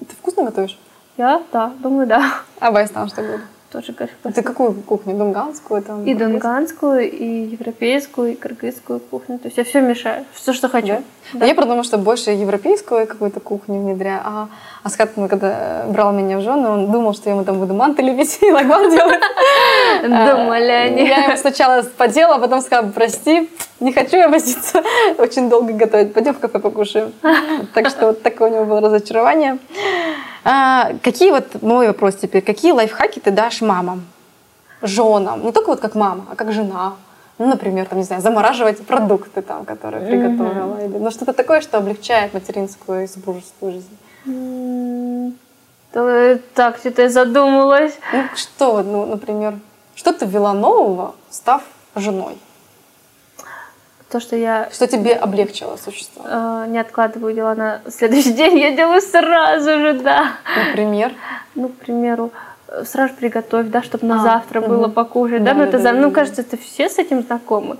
Ты вкусно готовишь? Я, да, думаю, да. А Вайс там что будет? Тоже, А Ты какую кухню? Дунганскую? Там, И донганскую, и европейскую, и кыргызскую кухню. То есть я все мешаю, все, что хочу. Да? Но Я потому что больше европейскую какую-то кухню внедряю. А Асхат, ну, когда брал меня в жены, он думал, что я ему там буду манты лепить и лагман делать. Думали они. Я ему сначала подела, а потом сказала, прости, не хочу я возиться, очень долго готовить, пойдем в кафе покушаем. Так что вот такое у него было разочарование. А, Какие вот, мой вопрос теперь, какие лайфхаки ты дашь мамам, женам? Не только вот как мама, а как жена. Ну, например, там, не знаю, замораживать продукты там, которые приготовила. Или, ну, что-то такое, что облегчает материнскую и супружескую жизнь. То- Так, что-то я задумалась. Ну, что, ну, например, что ты ввела нового, став женой? То, что я Что тебе облегчило существовать? э, не откладываю дела на следующий день, я делаю сразу же, да. Например, Ну, к примеру, э, сразу приготовь, да, чтобы на А, завтра было мгм. покушать, да, Да, ну да, это, да, ну, да. кажется, это все с этим знакомы.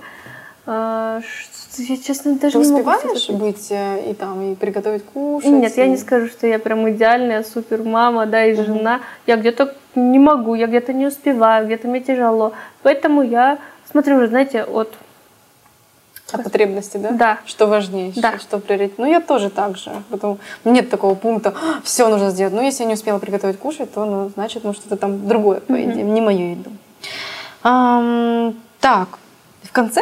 Что- Я, честно, даже ты не могу успеваешь себе быть э, и там и приготовить кушать? Нет, я и- не скажу, что я прям идеальная супер мама, да, и жена. Я где-то не могу, я где-то не успеваю, где-то мне тяжело. Поэтому я смотрю уже, знаете, от От потребности, да? Да. Что важнее, Да. что, приоритет. Ну, я тоже так же. Потом нет такого пункта, все нужно сделать. Ну, если я не успела приготовить кушать, то, ну, значит, ну, что-то там другое, по идее, не мою еду. Ам, так, в конце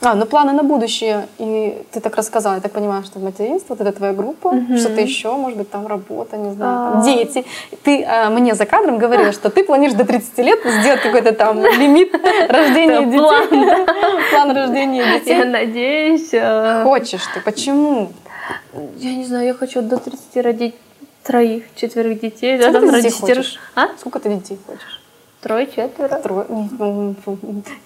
А, ну планы на будущее. И ты так рассказала, я так понимаю, что материнство, вот это твоя группа, Мгм. что-то еще, может быть, там работа, не знаю, А. там дети. Ты а, мне за кадром говорила, что ты планируешь до 30 лет сделать какой-то там лимит рождения детей. план, рождения Я детей. надеюсь. э, Хочешь ты, почему? Я не знаю, я хочу до 30 родить троих, четверых детей. Сколько ты детей хочешь? А? Сколько ты детей хочешь? Трое, четверо. Трое.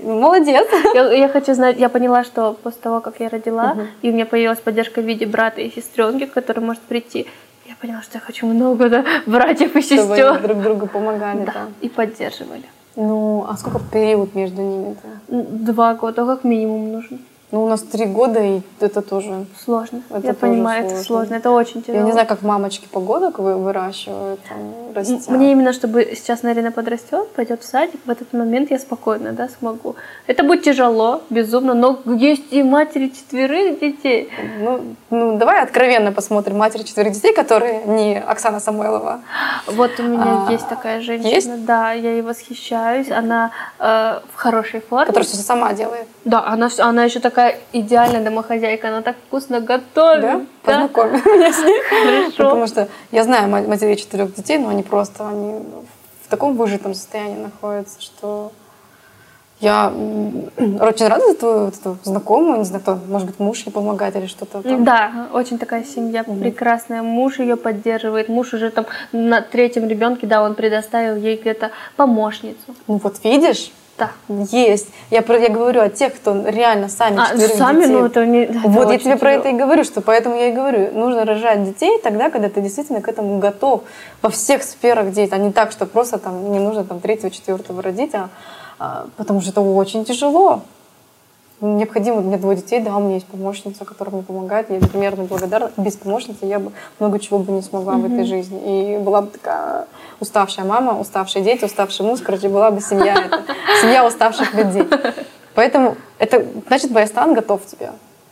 Молодец. Я, я хочу знать, я поняла, что после того, как я родила, Мгм. и у меня появилась поддержка в виде брата и сестренки, который может прийти, я поняла, что я хочу много да, братьев и Чтобы они сестер. друг другу помогали. Да, да. и поддерживали. Ну, а сколько период между ними-то? Два года, как минимум нужно. Ну, у нас три года, и это тоже... Сложно. Это я тоже понимаю, это сложно. сложно, это очень тяжело. Я не знаю, как мамочки погодок вы выращивают, там, растят. Мне именно, чтобы сейчас Нарина подрастет, пойдет в садик, в этот момент я спокойно, да, смогу. Это будет тяжело, безумно, но есть и матери четверых детей. Ну, ну, давай откровенно посмотрим матери четверых детей, которые не Оксана Самойлова. Вот у меня А, есть такая женщина, есть? да, я ей восхищаюсь, она э, в хорошей форме. Которая все сама делает. Да, она, она еще такая идеальная домохозяйка, она так вкусно готовит. Да? да. Познакомь меня с ней. Хорошо. Потому что я знаю ма- матерей четырех детей, но они просто они в таком выжатом состоянии находятся, что я очень рада за твою вот эту знакомую, не знаю, кто, может быть, муж ей помогает или что-то там. Да, очень такая семья прекрасная. Муж ее поддерживает. Муж уже там на третьем ребенке, да, он предоставил ей где-то помощницу. Ну вот видишь, Да. есть. Я, про, я говорю о тех, кто реально сами А сами, детей. ну это не. да, Вот я очень тебе про тяжело. это и говорю, что поэтому я и говорю, нужно рожать детей тогда, когда ты действительно к этому готов во всех сферах деятельности, а не так, что просто там не нужно там третьего, четвертого родить, а, а, потому что это очень тяжело. необходимо, у меня двое детей, да, у меня есть помощница, которая мне помогает, я безмерно благодарна. Без помощницы я бы много чего бы не смогла mm-hmm. в этой жизни. И была бы такая уставшая мама, уставшие дети, уставший муж, короче, была бы семья, это, семья уставших людей. Поэтому это значит, Баястан готов тебе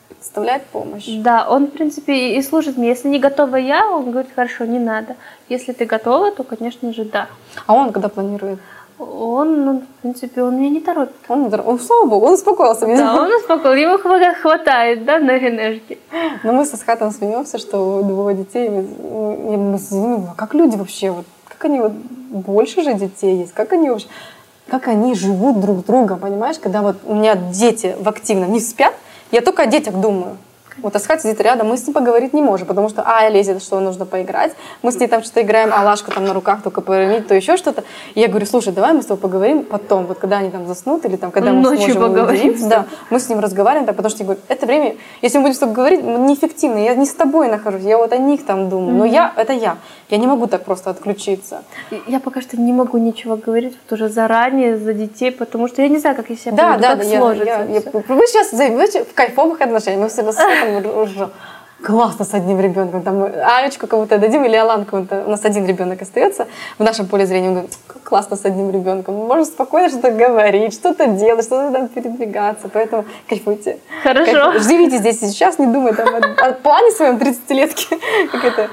представлять помощь. Да, он, в принципе, и служит мне. Если не готова я, он говорит, хорошо, не надо. Если ты готова, то, конечно же, да. А он когда планирует? Он, ну, в принципе, он меня не торопит. Он, он слава богу, он успокоился. Да, он успокоился, ему хватает, да, на энергии. Но мы со Схатом смеемся, что у двое детей, мы, мы, мы, а как люди вообще, вот, как они вот, больше же детей есть, как они вообще, как они живут друг с другом, понимаешь, когда вот у меня дети в активном не спят, я только о детях думаю. Вот Асхат сидит рядом, мы с ним поговорить не можем, потому что, а, лезет, что нужно поиграть. Мы с ней там что-то играем, а Лашка там на руках только повернуть, то еще что-то. И я говорю, слушай, давай мы с тобой поговорим потом, вот когда они там заснут, или там, когда мы Ночью сможем поговорим. Да, мы с ним разговариваем, так, потому что я говорю, это время, если мы будем с тобой говорить, неэффективно, я не с тобой нахожусь, я вот о них там думаю, но я, это я. Я не могу так просто отключиться. Я пока что не могу ничего говорить вот уже заранее за детей, потому что я не знаю, как я себя да, да, как да, сложится. Я, я, я, вы сейчас займете в кайфовых отношениях, мы все уже классно с одним ребенком. Там Алечку кому-то дадим или Алан кому-то. У нас один ребенок остается в нашем поле зрения. Он говорит, классно с одним ребенком. Можно спокойно что-то говорить, что-то делать, что-то там передвигаться. Поэтому кайфуйте. Хорошо. Кайфуйте. Живите здесь и сейчас, не думайте там, о, о плане своем 30-летке. Как это,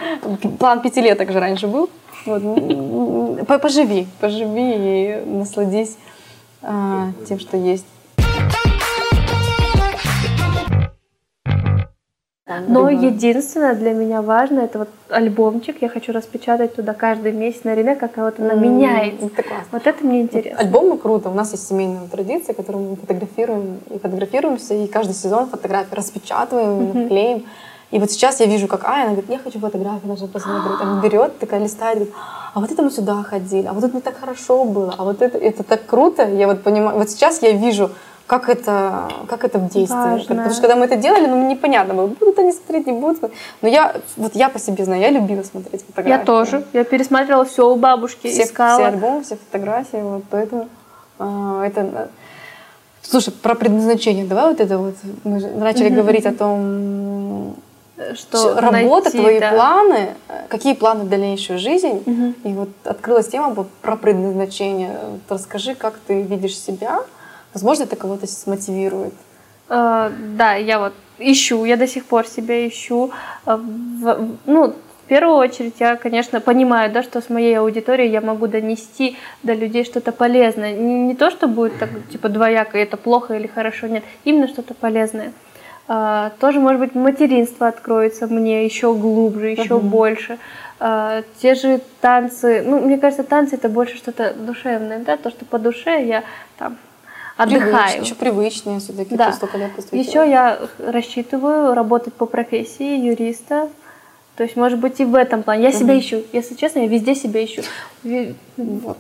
план пятилеток же раньше был. Вот. Поживи, поживи и насладись а, тем, что есть. Но единственное для меня важно, это вот альбомчик, я хочу распечатать туда каждый месяц на время, как вот она меняется. Это вот это мне интересно. Альбомы круто, у нас есть семейная традиция, которую мы фотографируем и фотографируемся, и каждый сезон фотографии распечатываем, mm-hmm. клеим. И вот сейчас я вижу, как Ая, она говорит, я хочу фотографии даже посмотреть. Она берет, такая листает, говорит, а вот это мы сюда ходили, а вот это мне так хорошо было, а вот это, это так круто. Я вот понимаю, вот сейчас я вижу, как это, как это в действии. Важно. Потому что когда мы это делали, ну, непонятно было, будут они смотреть, не будут. Но я, вот я по себе знаю, я любила смотреть фотографии. Я тоже. Я пересматривала все у бабушки, все, искала. Все альбомы, все фотографии, вот поэтому э, это... Слушай, про предназначение, давай вот это вот, мы же начали mm-hmm. говорить о том, что работа, найти, твои да. планы, какие планы в дальнейшую жизнь. Угу. И вот открылась тема про предназначение. Вот расскажи, как ты видишь себя, Возможно, это кого-то смотивирует. Э, да, я вот ищу, я до сих пор себя ищу. Э, в, ну, в первую очередь я, конечно, понимаю, да, что с моей аудиторией я могу донести до людей что-то полезное. Не, не то, что будет так, типа двояко, это плохо или хорошо, нет, именно что-то полезное. Uh, тоже, может быть, материнство откроется мне еще глубже, еще uh-huh. больше. Uh, те же танцы, ну, мне кажется, танцы это больше что-то душевное, да, то, что по душе я там отдыхаю. еще привычнее все-таки, да. столько лет Еще я рассчитываю работать по профессии юриста, то есть, может быть, и в этом плане. Я себя ищу. Если честно, я везде себя ищу. Вот.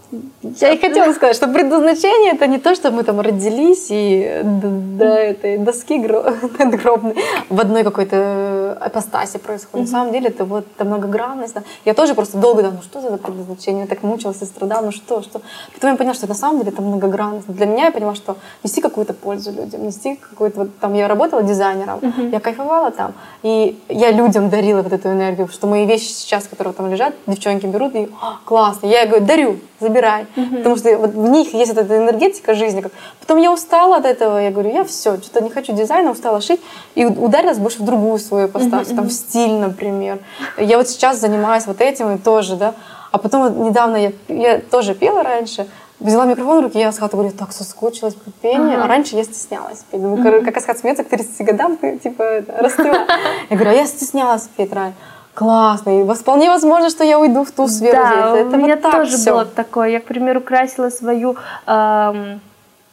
Я и хотела сказать, что предназначение это не то, что мы там родились и до, до этой доски надгробной в одной какой-то апостасе происходит. На самом деле это вот это многогранность. Да. Я тоже просто долго думала, ну что за предназначение? Я так мучилась и страдала, ну что, что. Потом я поняла, что на самом деле это многогранность. Для меня я поняла, что нести какую-то пользу людям, нести какую-то вот там я работала дизайнером, я кайфовала там, и я людям дарила вот эту энергию, что мои вещи сейчас, которые там лежат, девчонки берут и классно. Я говорю, дарю, забирай. Угу. Потому что вот в них есть эта энергетика жизни. Потом я устала от этого, я говорю, я все, что-то не хочу дизайна, устала шить. И ударилась больше в другую свою поставку, угу, там в стиль, например. Я вот сейчас занимаюсь вот этим и тоже, да. А потом вот недавно я, я тоже пела раньше, взяла микрофон в руки, я Асхату говорю, так соскучилась по пению. Ага. А раньше я стеснялась петь. Думаю, mm-hmm. как Асхат смеется, к 30 годам ты, типа, расцвела. Я говорю, а я стеснялась петь раньше классно. И вполне возможно, что я уйду в ту сферу. Да, это, у меня вот тоже все. было такое. Я, к примеру, красила свою эм,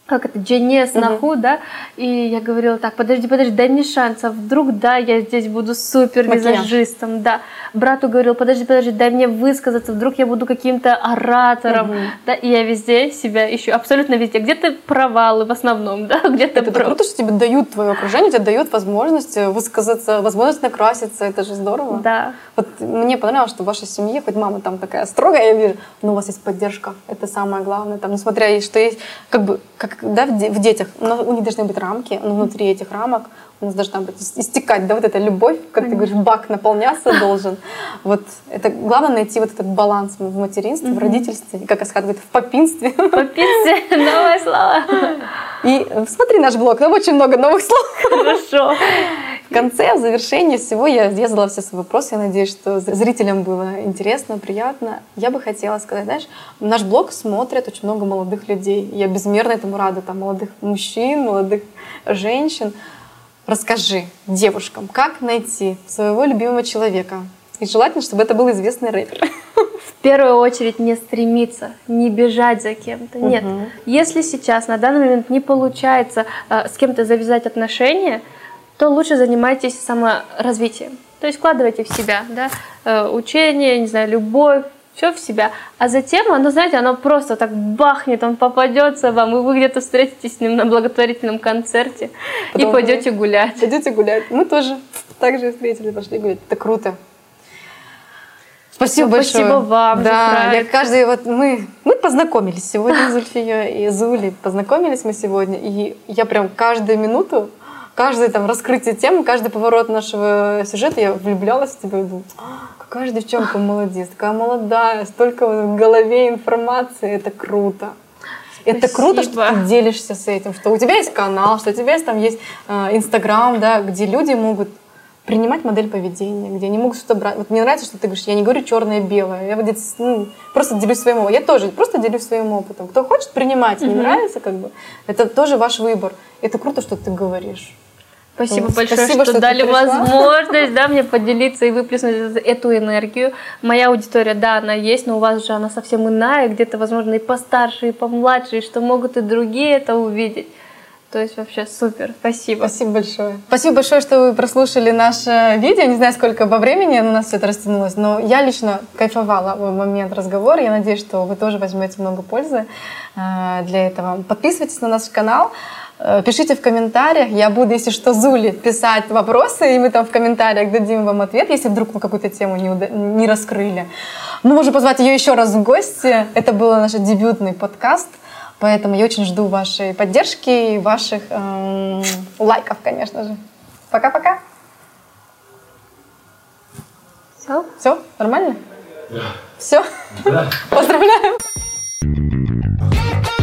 как это, Дженес Наху, uh-huh. да, и я говорила, так, подожди, подожди, дай мне шанс, а вдруг, да, я здесь буду супер визажистом, да. Брату говорил, подожди, подожди, дай мне высказаться, вдруг я буду каким-то оратором, uh-huh. да, и я везде себя ищу, абсолютно везде, где-то провалы в основном, да, где-то Это прав... круто, что тебе дают твое окружение, тебе дают возможность высказаться, возможность накраситься, это же здорово. Да. Вот мне понравилось, что в вашей семье, хоть мама там такая строгая, я вижу, но у вас есть поддержка, это самое главное, там, несмотря, что есть, как бы, как да, в, де- в детях, но у них должны быть рамки, но внутри этих рамок у нас должна быть ис- истекать, да, вот эта любовь, как ты говоришь, бак наполняться должен. Вот это главное найти вот этот баланс в материнстве, в родительстве, как Асхат говорит, в попинстве. Попиться, новое слово. И смотри наш блог, там очень много новых слов. Хорошо. В конце, в завершении всего я, задала все свои вопросы. Я надеюсь, что зрителям было интересно, приятно. Я бы хотела сказать, знаешь, наш блог смотрят очень много молодых людей. Я безмерно этому рада. Там молодых мужчин, молодых женщин. Расскажи девушкам, как найти своего любимого человека. И желательно, чтобы это был известный рэпер. В первую очередь не стремиться, не бежать за кем-то. Нет. Мгм. Если сейчас на данный момент не получается э, с кем-то завязать отношения, то лучше занимайтесь саморазвитием. То есть вкладывайте в себя, да, э, учение, не знаю, любовь, все в себя. А затем оно, знаете, оно просто так бахнет, он попадется вам, и вы где-то встретитесь с ним на благотворительном концерте Потом и пойдете гулять. Пойдете гулять. Мы тоже так же встретили, пошли гулять. Это круто. Спасибо Ну, большое. спасибо вам Да, я каждый вот мы мы познакомились сегодня с Зульфией и Зулей. Познакомились мы сегодня, и я прям каждую минуту, каждое там раскрытие темы, каждый поворот нашего сюжета я влюблялась в тебя и думала, «А, какая же девчонка молодец, такая молодая, столько в голове информации, это круто. Это круто, что Спасибо. ты делишься с этим, что у тебя есть канал, что у тебя есть там есть э, Инстаграм, да, где люди могут принимать модель поведения, где они могут что-то брать. Вот мне нравится, что ты говоришь, я не говорю черное и белое, я вот здесь, ну, просто делюсь своим опытом. Я тоже просто делюсь своим опытом. Кто хочет принимать, не Мгм. нравится, как бы, это тоже ваш выбор. Это круто, что ты говоришь. Спасибо Ну, большое, спасибо, что, что дали пришла. возможность да, мне поделиться и выплеснуть эту энергию. Моя аудитория, да, она есть, но у вас же она совсем иная, где-то, возможно, и постарше, и помладше, и что могут и другие это увидеть. То есть вообще супер, спасибо. Спасибо большое. Спасибо большое, что вы прослушали наше видео. Не знаю, сколько по времени у нас все это растянулось, но я лично кайфовала в момент разговора. Я надеюсь, что вы тоже возьмете много пользы э, для этого. Подписывайтесь на наш канал. Э, Пишите в комментариях. Я буду, если что, Зули писать вопросы, и мы там в комментариях дадим вам ответ, если вдруг мы какую-то тему не, уда- не раскрыли. Мы можем позвать ее еще раз в гости. Это был наш дебютный подкаст. Поэтому я очень жду вашей поддержки и ваших эм, лайков, конечно же. Пока-пока. Все? Все, нормально? Все? Поздравляю.